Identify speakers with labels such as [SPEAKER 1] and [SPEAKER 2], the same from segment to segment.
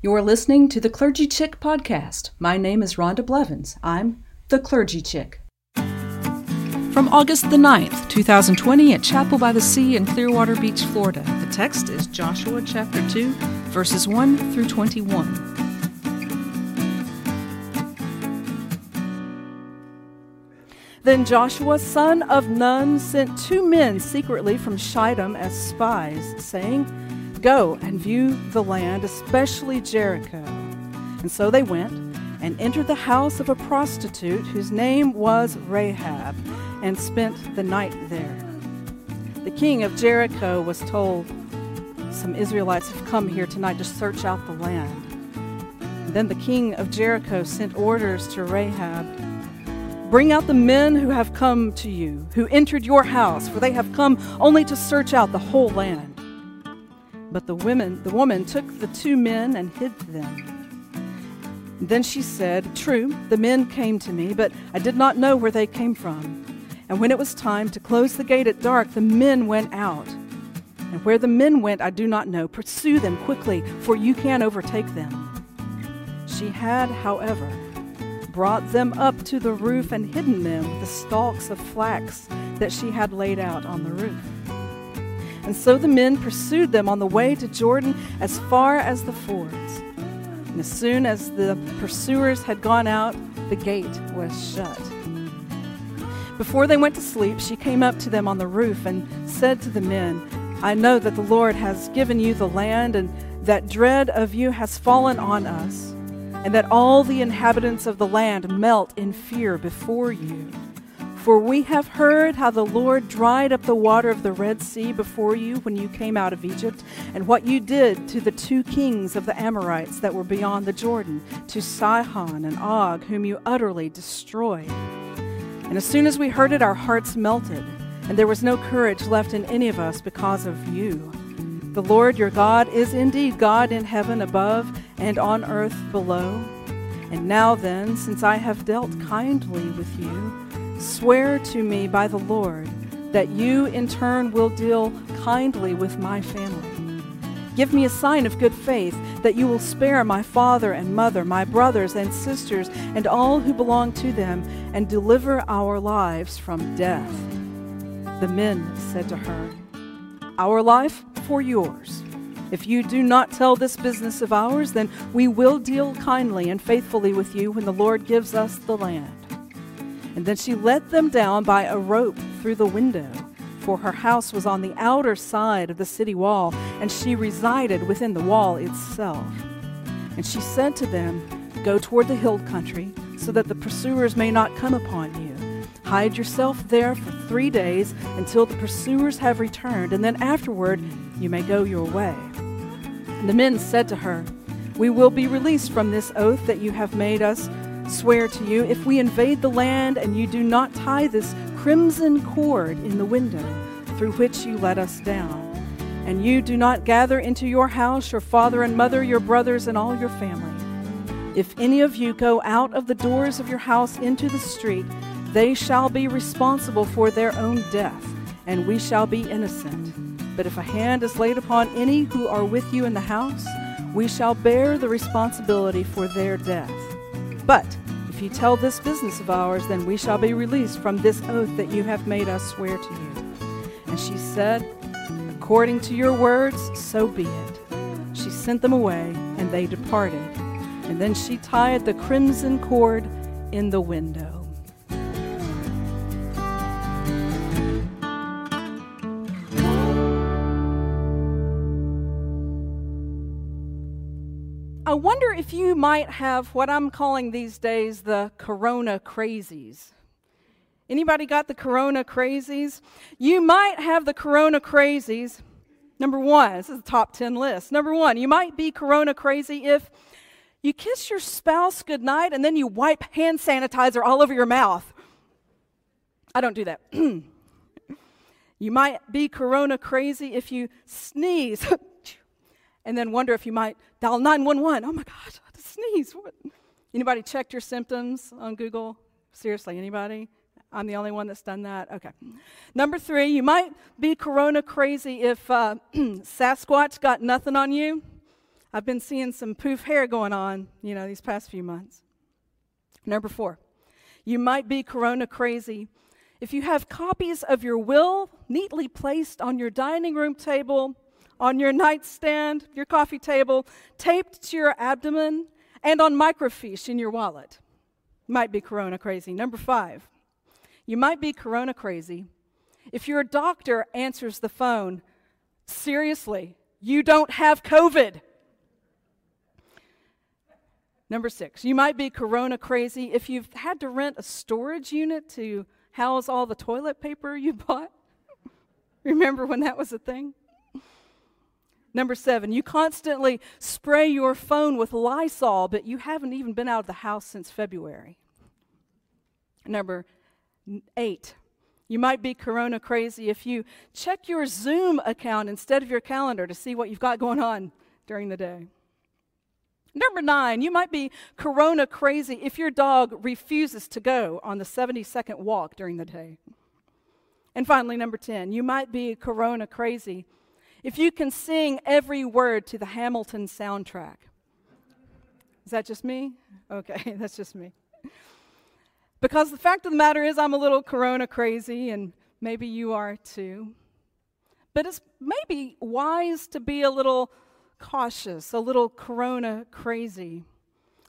[SPEAKER 1] You're listening to the Clergy Chick podcast. My name is Rhonda Blevins. I'm the Clergy Chick. From August the 9th, 2020, at Chapel by the Sea in Clearwater Beach, Florida. The text is Joshua chapter 2, verses 1 through 21. Then Joshua, son of Nun, sent two men secretly from Shittim as spies, saying, Go and view the land, especially Jericho. And so they went and entered the house of a prostitute whose name was Rahab, and spent the night there. The king of Jericho was told, Some Israelites have come here tonight to search out the land. Then the king of Jericho sent orders to Rahab Bring out the men who have come to you, who entered your house, for they have come only to search out the whole land. But the women, the woman took the two men and hid them. Then she said, True, the men came to me, but I did not know where they came from. And when it was time to close the gate at dark, the men went out. And where the men went, I do not know. Pursue them quickly, for you can overtake them. She had, however, brought them up to the roof and hidden them with the stalks of flax that she had laid out on the roof. And so the men pursued them on the way to Jordan as far as the fords. And as soon as the pursuers had gone out, the gate was shut. Before they went to sleep, she came up to them on the roof and said to the men, I know that the Lord has given you the land, and that dread of you has fallen on us, and that all the inhabitants of the land melt in fear before you. For we have heard how the Lord dried up the water of the Red Sea before you when you came out of Egypt, and what you did to the two kings of the Amorites that were beyond the Jordan, to Sihon and Og, whom you utterly destroyed. And as soon as we heard it, our hearts melted, and there was no courage left in any of us because of you. The Lord your God is indeed God in heaven above and on earth below. And now then, since I have dealt kindly with you, Swear to me by the Lord that you in turn will deal kindly with my family. Give me a sign of good faith that you will spare my father and mother, my brothers and sisters, and all who belong to them, and deliver our lives from death. The men said to her, Our life for yours. If you do not tell this business of ours, then we will deal kindly and faithfully with you when the Lord gives us the land. And then she let them down by a rope through the window, for her house was on the outer side of the city wall, and she resided within the wall itself. And she said to them, Go toward the hill country, so that the pursuers may not come upon you. Hide yourself there for three days until the pursuers have returned, and then afterward you may go your way. And the men said to her, We will be released from this oath that you have made us swear to you, if we invade the land and you do not tie this crimson cord in the window through which you let us down, and you do not gather into your house your father and mother, your brothers, and all your family, if any of you go out of the doors of your house into the street, they shall be responsible for their own death, and we shall be innocent. But if a hand is laid upon any who are with you in the house, we shall bear the responsibility for their death. But if you tell this business of ours, then we shall be released from this oath that you have made us swear to you. And she said, According to your words, so be it. She sent them away, and they departed. And then she tied the crimson cord in the window. Wonder if you might have what I'm calling these days the corona crazies. Anybody got the corona crazies? You might have the corona crazies. Number one, this is the top 10 list. Number one, you might be corona crazy if you kiss your spouse goodnight and then you wipe hand sanitizer all over your mouth. I don't do that. you might be corona crazy if you sneeze and then wonder if you might dial 911. Oh my gosh, I just sneeze. What? Anybody checked your symptoms on Google? Seriously, anybody? I'm the only one that's done that. Okay. Number three, you might be corona crazy if uh, Sasquatch got nothing on you. I've been seeing some poof hair going on, you know, these past few months. Number four, you might be corona crazy if you have copies of your will neatly placed on your dining room table, on your nightstand, your coffee table, taped to your abdomen, and on microfiche in your wallet. Might be corona crazy. Number five, you might be corona crazy if your doctor answers the phone. Seriously, you don't have COVID. Number six, you might be corona crazy if you've had to rent a storage unit to house all the toilet paper you bought. Remember when that was a thing? Number seven, you constantly spray your phone with Lysol, but you haven't even been out of the house since February. Number eight, you might be corona crazy if you check your Zoom account instead of your calendar to see what you've got going on during the day. Number nine, you might be corona crazy if your dog refuses to go on the 70 second walk during the day. And finally, number 10, you might be corona crazy if you can sing every word to the Hamilton soundtrack. Is that just me? Okay, that's just me. Because the fact of the matter is, I'm a little corona crazy, and maybe you are too. But it's maybe wise to be a little cautious, a little corona crazy.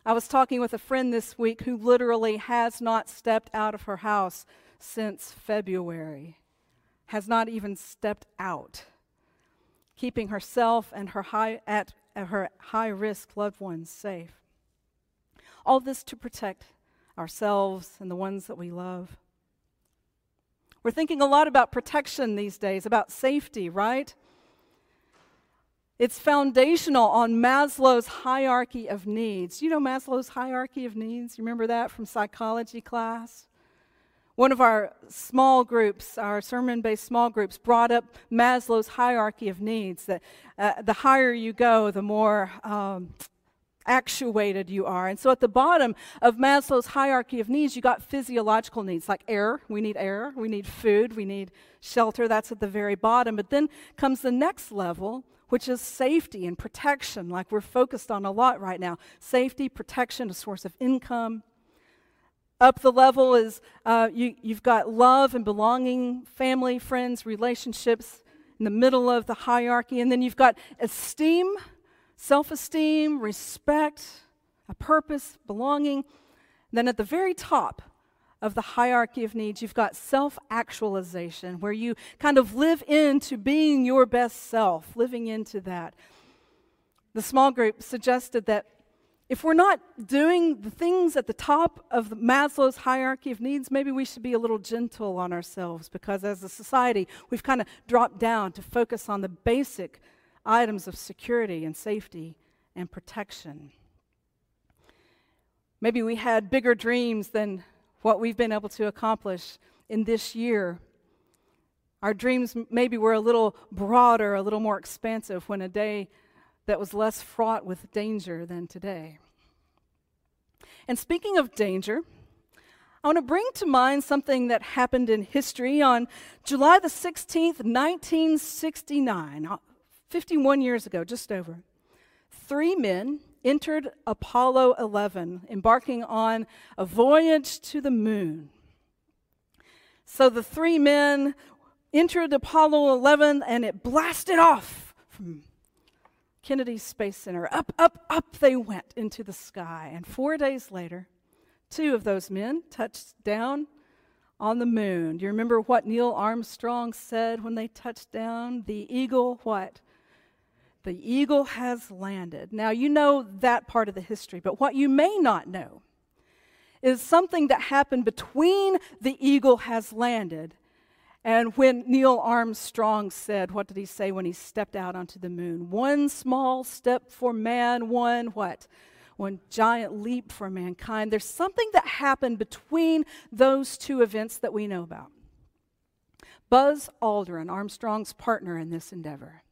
[SPEAKER 1] I was talking with a friend this week who literally has not stepped out of her house since February, has not even stepped out keeping herself and her high, at, her high risk loved ones safe. All this to protect ourselves and the ones that we love. We're thinking a lot about protection these days, about safety, right? It's foundational on Maslow's hierarchy of needs. You know Maslow's hierarchy of needs? You remember that from psychology class? One of our small groups, our sermon based small groups, brought up Maslow's hierarchy of needs that uh, the higher you go, the more um, actuated you are. And so at the bottom of Maslow's hierarchy of needs, you got physiological needs like air. We need air. We need food. We need shelter. That's at the very bottom. But then comes the next level, which is safety and protection, like we're focused on a lot right now. Safety, protection, a source of income. Up the level is uh, you, you've got love and belonging, family, friends, relationships in the middle of the hierarchy. And then you've got esteem, self esteem, respect, a purpose, belonging. Then at the very top of the hierarchy of needs, you've got self actualization, where you kind of live into being your best self, living into that. The small group suggested that if we're not doing the things at the top of Maslow's hierarchy of needs, maybe we should be a little gentle on ourselves because as a society, we've kind of dropped down to focus on the basic items of security and safety and protection. Maybe we had bigger dreams than what we've been able to accomplish in this year. Our dreams maybe were a little broader, a little more expansive when a day that was less fraught with danger than today. And speaking of danger, I want to bring to mind something that happened in history on July the 16th, 1969, uh, 51 years ago, just over. Three men entered Apollo 11, embarking on a voyage to the moon. So the three men entered Apollo 11 and it blasted off from Kennedy Space Center. Up, up, up they went into the sky. And four days later, two of those men touched down on the moon. Do you remember what Neil Armstrong said when they touched down? The eagle, what? The eagle has landed. Now, you know that part of the history, but what you may not know is something that happened between the eagle has landed and when Neil Armstrong said, what did he say when he stepped out onto the moon? One small step for man, one what? One giant leap for mankind. There's something that happened between those two events that we know about. Buzz Aldrin, Armstrong's partner in this endeavor,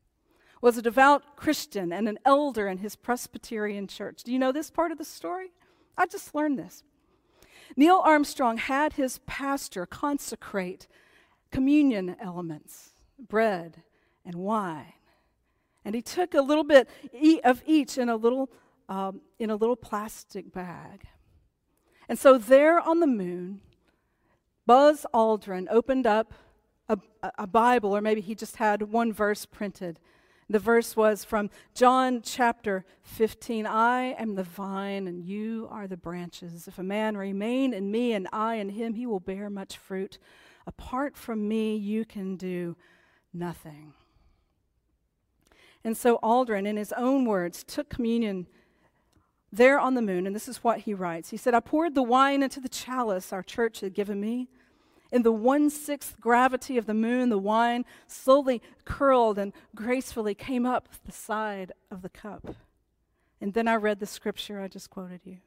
[SPEAKER 1] was a devout Christian and an elder in his Presbyterian church. Do you know this part of the story? I just learned this. Neil Armstrong had his pastor consecrate communion elements, bread and wine. And he took a little bit of each in a little, um, in a little plastic bag. And so there on the moon, Buzz Aldrin opened up a, a Bible, or maybe he just had one verse printed. The verse was from John chapter 15 I am the vine, and you are the branches. If a man remain in me, and I in him, he will bear much fruit. Apart from me, you can do nothing. And so Aldrin, in his own words, took communion there on the moon, and this is what he writes. He said, I poured the wine into the chalice our church had given me. In the one sixth gravity of the moon, the wine slowly curled and gracefully came up the side of the cup. And then I read the scripture I just quoted you.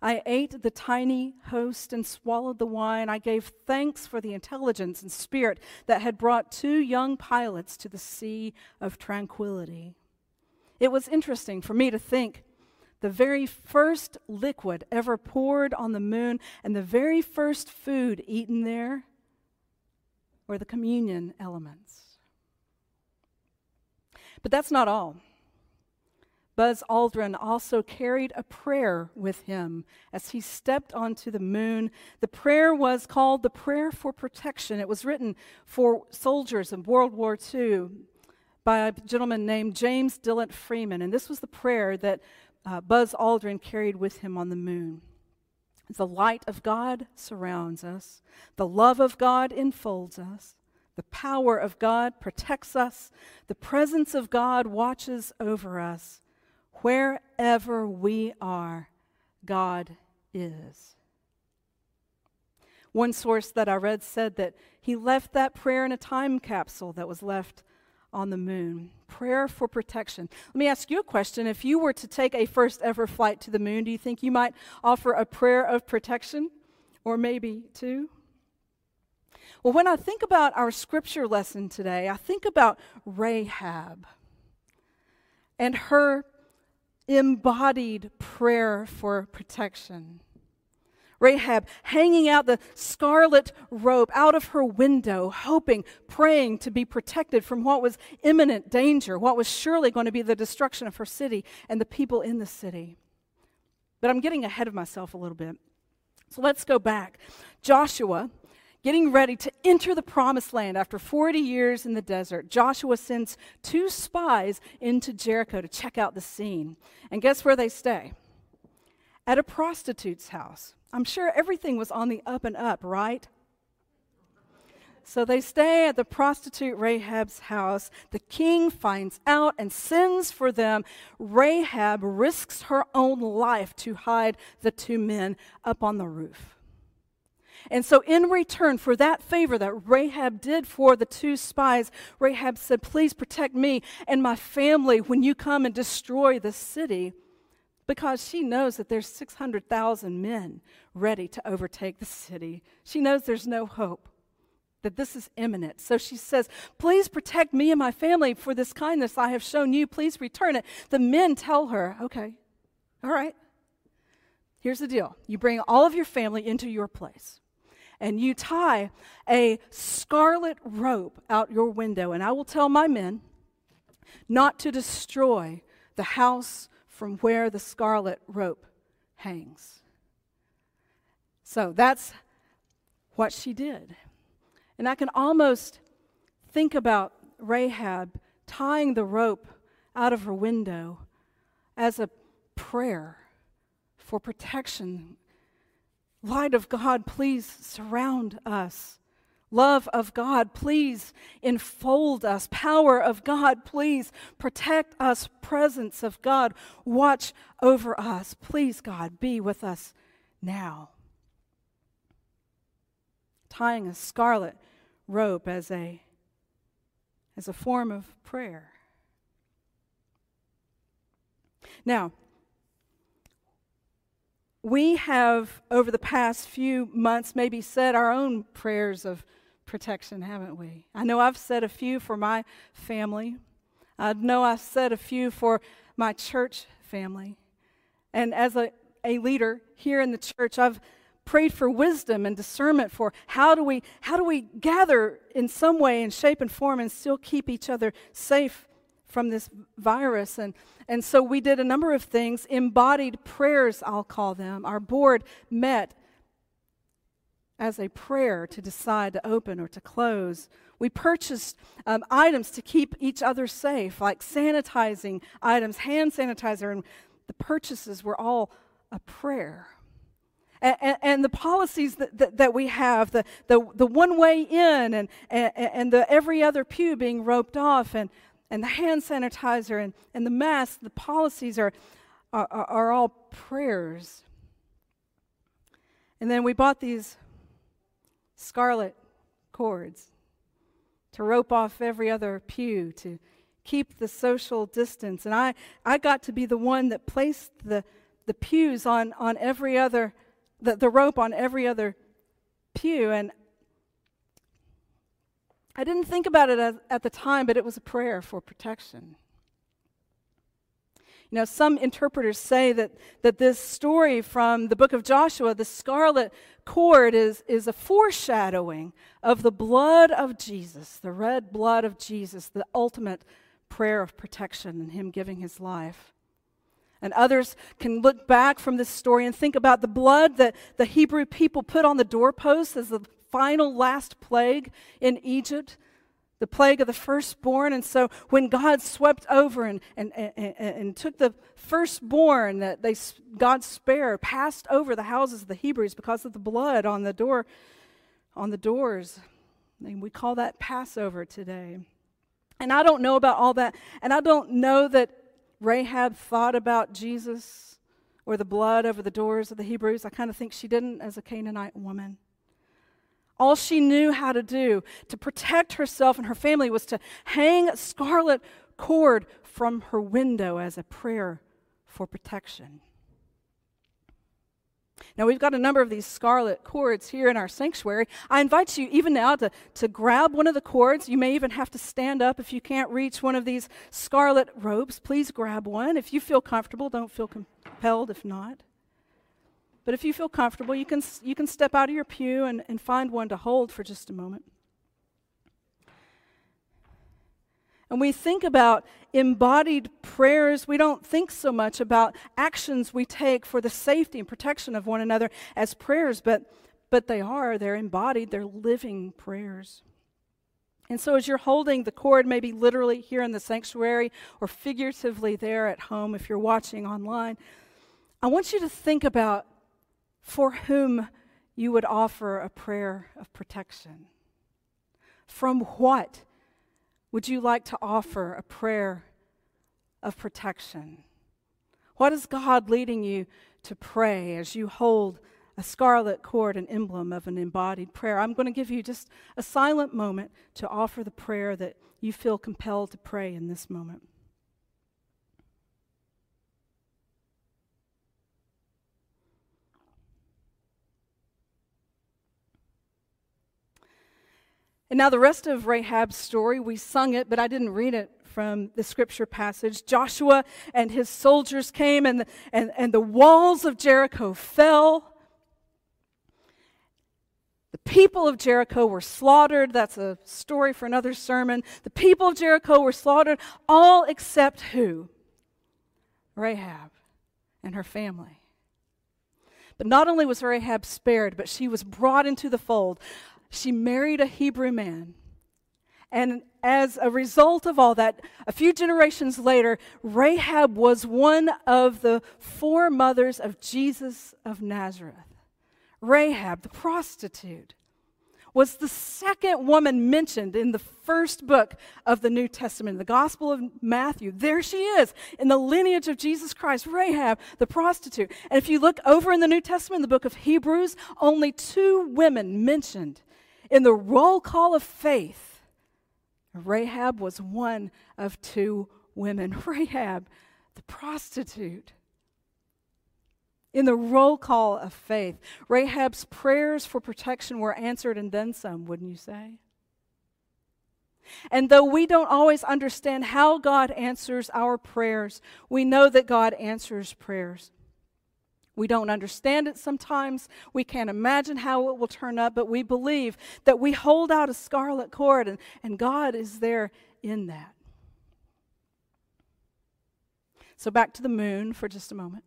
[SPEAKER 1] I ate the tiny host and swallowed the wine. I gave thanks for the intelligence and spirit that had brought two young pilots to the sea of tranquility. It was interesting for me to think the very first liquid ever poured on the moon and the very first food eaten there were the communion elements. But that's not all. Buzz Aldrin also carried a prayer with him as he stepped onto the moon. The prayer was called the Prayer for Protection. It was written for soldiers in World War II by a gentleman named James Dillet Freeman. And this was the prayer that uh, Buzz Aldrin carried with him on the moon. The light of God surrounds us, the love of God enfolds us, the power of God protects us, the presence of God watches over us. Wherever we are, God is. One source that I read said that he left that prayer in a time capsule that was left on the moon. Prayer for protection. Let me ask you a question. If you were to take a first ever flight to the moon, do you think you might offer a prayer of protection? Or maybe two? Well, when I think about our scripture lesson today, I think about Rahab and her embodied prayer for protection. Rahab hanging out the scarlet robe out of her window, hoping, praying to be protected from what was imminent danger, what was surely going to be the destruction of her city and the people in the city. But I'm getting ahead of myself a little bit. So let's go back. Joshua, getting ready to enter the promised land after 40 years in the desert, Joshua sends two spies into Jericho to check out the scene. And guess where they stay? At a prostitute's house. I'm sure everything was on the up and up, right? So they stay at the prostitute Rahab's house. The king finds out and sends for them. Rahab risks her own life to hide the two men up on the roof. And so, in return for that favor that Rahab did for the two spies, Rahab said, Please protect me and my family when you come and destroy the city because she knows that there's 600,000 men ready to overtake the city. She knows there's no hope, that this is imminent. So she says, Please protect me and my family for this kindness I have shown you. Please return it. The men tell her, Okay, all right. Here's the deal you bring all of your family into your place. And you tie a scarlet rope out your window, and I will tell my men not to destroy the house from where the scarlet rope hangs. So that's what she did. And I can almost think about Rahab tying the rope out of her window as a prayer for protection. Light of God, please surround us. Love of God, please enfold us. Power of God, please protect us. Presence of God, watch over us. Please, God, be with us now. Tying a scarlet rope as a, as a form of prayer. Now, we have, over the past few months, maybe said our own prayers of protection, haven't we? I know I've said a few for my family. I know I've said a few for my church family. And as a, a leader here in the church, I've prayed for wisdom and discernment for how do we how do we gather in some way and shape and form and still keep each other safe from this virus. And, and so we did a number of things, embodied prayers, I'll call them. Our board met as a prayer to decide to open or to close. We purchased um, items to keep each other safe, like sanitizing items, hand sanitizer, and the purchases were all a prayer. And, and, the policies that, that, that, we have, the, the, the one way in and, and, and the every other pew being roped off, and and the hand sanitizer and, and the mask, the policies are, are, are all prayers. And then we bought these scarlet cords to rope off every other pew, to keep the social distance. And I, I got to be the one that placed the, the pews on, on every other, the, the rope on every other pew. And I didn't think about it as, at the time, but it was a prayer for protection. You know, some interpreters say that, that this story from the book of Joshua, the scarlet cord, is, is a foreshadowing of the blood of Jesus, the red blood of Jesus, the ultimate prayer of protection and Him giving His life. And others can look back from this story and think about the blood that the Hebrew people put on the doorposts as the final last plague in Egypt, the plague of the firstborn. And so when God swept over and, and, and, and took the firstborn that they, God spared, passed over the houses of the Hebrews because of the blood on the door, on the doors. And we call that Passover today. And I don't know about all that. And I don't know that Rahab thought about Jesus or the blood over the doors of the Hebrews. I kind of think she didn't as a Canaanite woman. All she knew how to do to protect herself and her family was to hang a scarlet cord from her window as a prayer for protection. Now, we've got a number of these scarlet cords here in our sanctuary. I invite you, even now, to, to grab one of the cords. You may even have to stand up if you can't reach one of these scarlet ropes. Please grab one. If you feel comfortable, don't feel compelled if not. But if you feel comfortable, you can, you can step out of your pew and, and find one to hold for just a moment. And we think about embodied prayers, we don't think so much about actions we take for the safety and protection of one another as prayers, but, but they are. They're embodied, they're living prayers. And so, as you're holding the cord, maybe literally here in the sanctuary or figuratively there at home if you're watching online, I want you to think about for whom you would offer a prayer of protection. From what would you like to offer a prayer of protection? What is God leading you to pray as you hold a scarlet cord, an emblem of an embodied prayer? I'm going to give you just a silent moment to offer the prayer that you feel compelled to pray in this moment. And now, the rest of Rahab's story, we sung it, but I didn't read it from the scripture passage. Joshua and his soldiers came, and the, and, and the walls of Jericho fell. The people of Jericho were slaughtered. That's a story for another sermon. The people of Jericho were slaughtered, all except who? Rahab and her family. But not only was Rahab spared, but she was brought into the fold she married a Hebrew man. And as a result of all that, a few generations later, Rahab was one of the four mothers of Jesus of Nazareth. Rahab, the prostitute, was the second woman mentioned in the first book of the New Testament, the Gospel of Matthew. There she is in the lineage of Jesus Christ, Rahab, the prostitute. And if you look over in the New Testament, the book of Hebrews, only two women mentioned in the roll call of faith, Rahab was one of two women. Rahab, the prostitute. In the roll call of faith, Rahab's prayers for protection were answered and then some, wouldn't you say? And though we don't always understand how God answers our prayers, we know that God answers prayers. We don't understand it sometimes. We can't imagine how it will turn up, but we believe that we hold out a scarlet cord and, and God is there in that. So back to the moon for just a moment.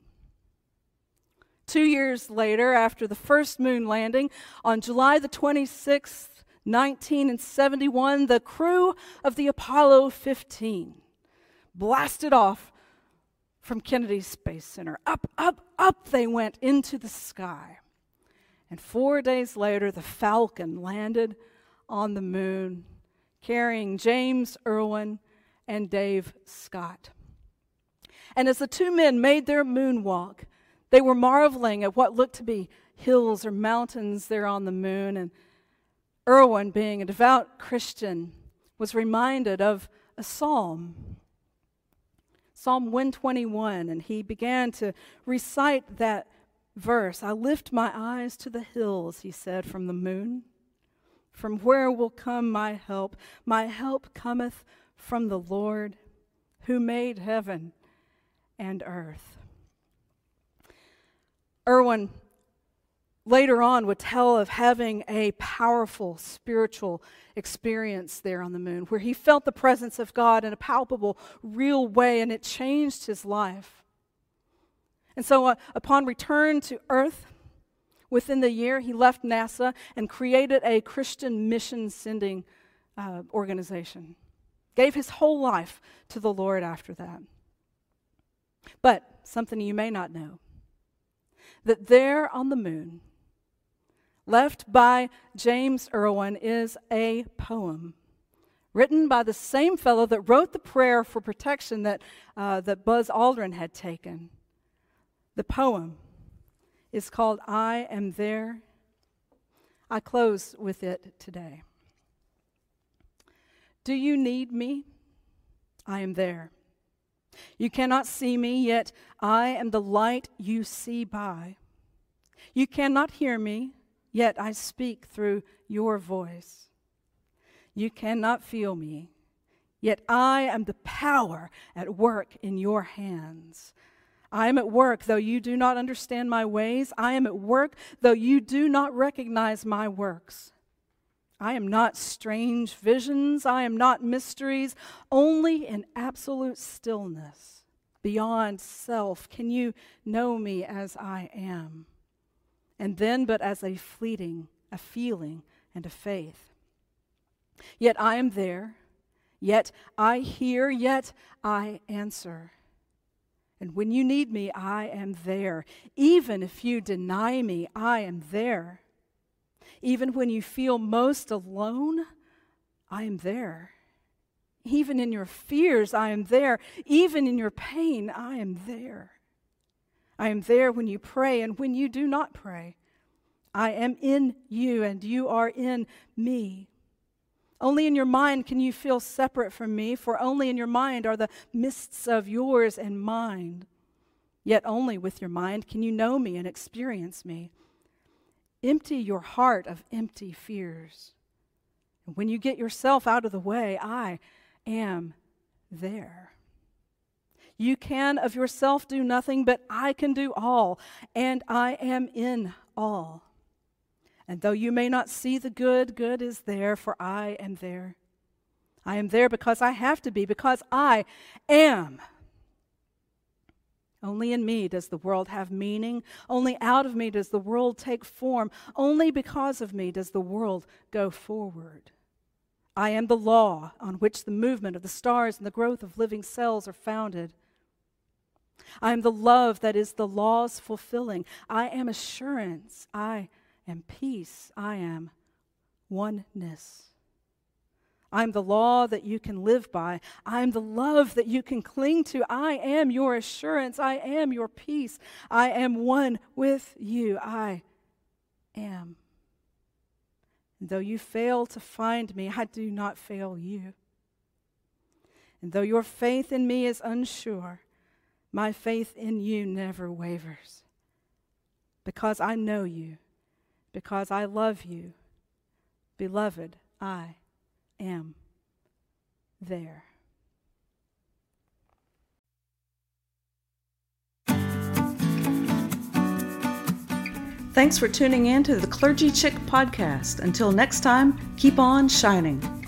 [SPEAKER 1] Two years later, after the first moon landing, on July the 26th, 1971, the crew of the Apollo 15 blasted off from Kennedy Space Center. Up, up, up they went into the sky. And four days later, the Falcon landed on the moon, carrying James Irwin and Dave Scott. And as the two men made their moonwalk, they were marveling at what looked to be hills or mountains there on the moon. And Irwin, being a devout Christian, was reminded of a psalm. Psalm 121, and he began to recite that verse. I lift my eyes to the hills, he said, from the moon. From where will come my help? My help cometh from the Lord who made heaven and earth. Irwin later on would tell of having a powerful spiritual experience there on the moon where he felt the presence of God in a palpable, real way, and it changed his life. And so, uh, upon return to Earth, within the year, he left NASA and created a Christian mission sending uh, organization. Gave his whole life to the Lord after that. But something you may not know that there on the moon, left by James Irwin, is a poem written by the same fellow that wrote the prayer for protection that, uh, that Buzz Aldrin had taken. The poem is called I Am There. I close with it today. Do you need me? I am there. You cannot see me, yet I am the light you see by. You cannot hear me, yet I speak through your voice. You cannot feel me, yet I am the power at work in your hands. I am at work, though you do not understand my ways. I am at work, though you do not recognize my works. I am not strange visions. I am not mysteries. Only in absolute stillness, beyond self, can you know me as I am. And then, but as a fleeting, a feeling, and a faith. Yet I am there. Yet I hear. Yet I answer. And when you need me, I am there. Even if you deny me, I am there. Even when you feel most alone, I am there. Even in your fears, I am there. Even in your pain, I am there. I am there when you pray and when you do not pray. I am in you and you are in me. Only in your mind can you feel separate from me, for only in your mind are the mists of yours and mine. Yet only with your mind can you know me and experience me. Empty your heart of empty fears. And when you get yourself out of the way, I am there. You can of yourself do nothing, but I can do all, and I am in all. And though you may not see the good, good is there, for I am there. I am there because I have to be, because I am. Only in me does the world have meaning. Only out of me does the world take form. Only because of me does the world go forward. I am the law on which the movement of the stars and the growth of living cells are founded. I am the love that is the law's fulfilling. I am assurance. I am peace. I am oneness. I'm the law that you can live by. I'm the love that you can cling to. I am your assurance. I am your peace. I am one with you. I am. And though you fail to find me, I do not fail you. And though your faith in me is unsure, my faith in you never wavers. Because I know you, because I love you. Beloved, I am there. Thanks for tuning in to the Clergy Chick podcast. Until next time, keep on shining.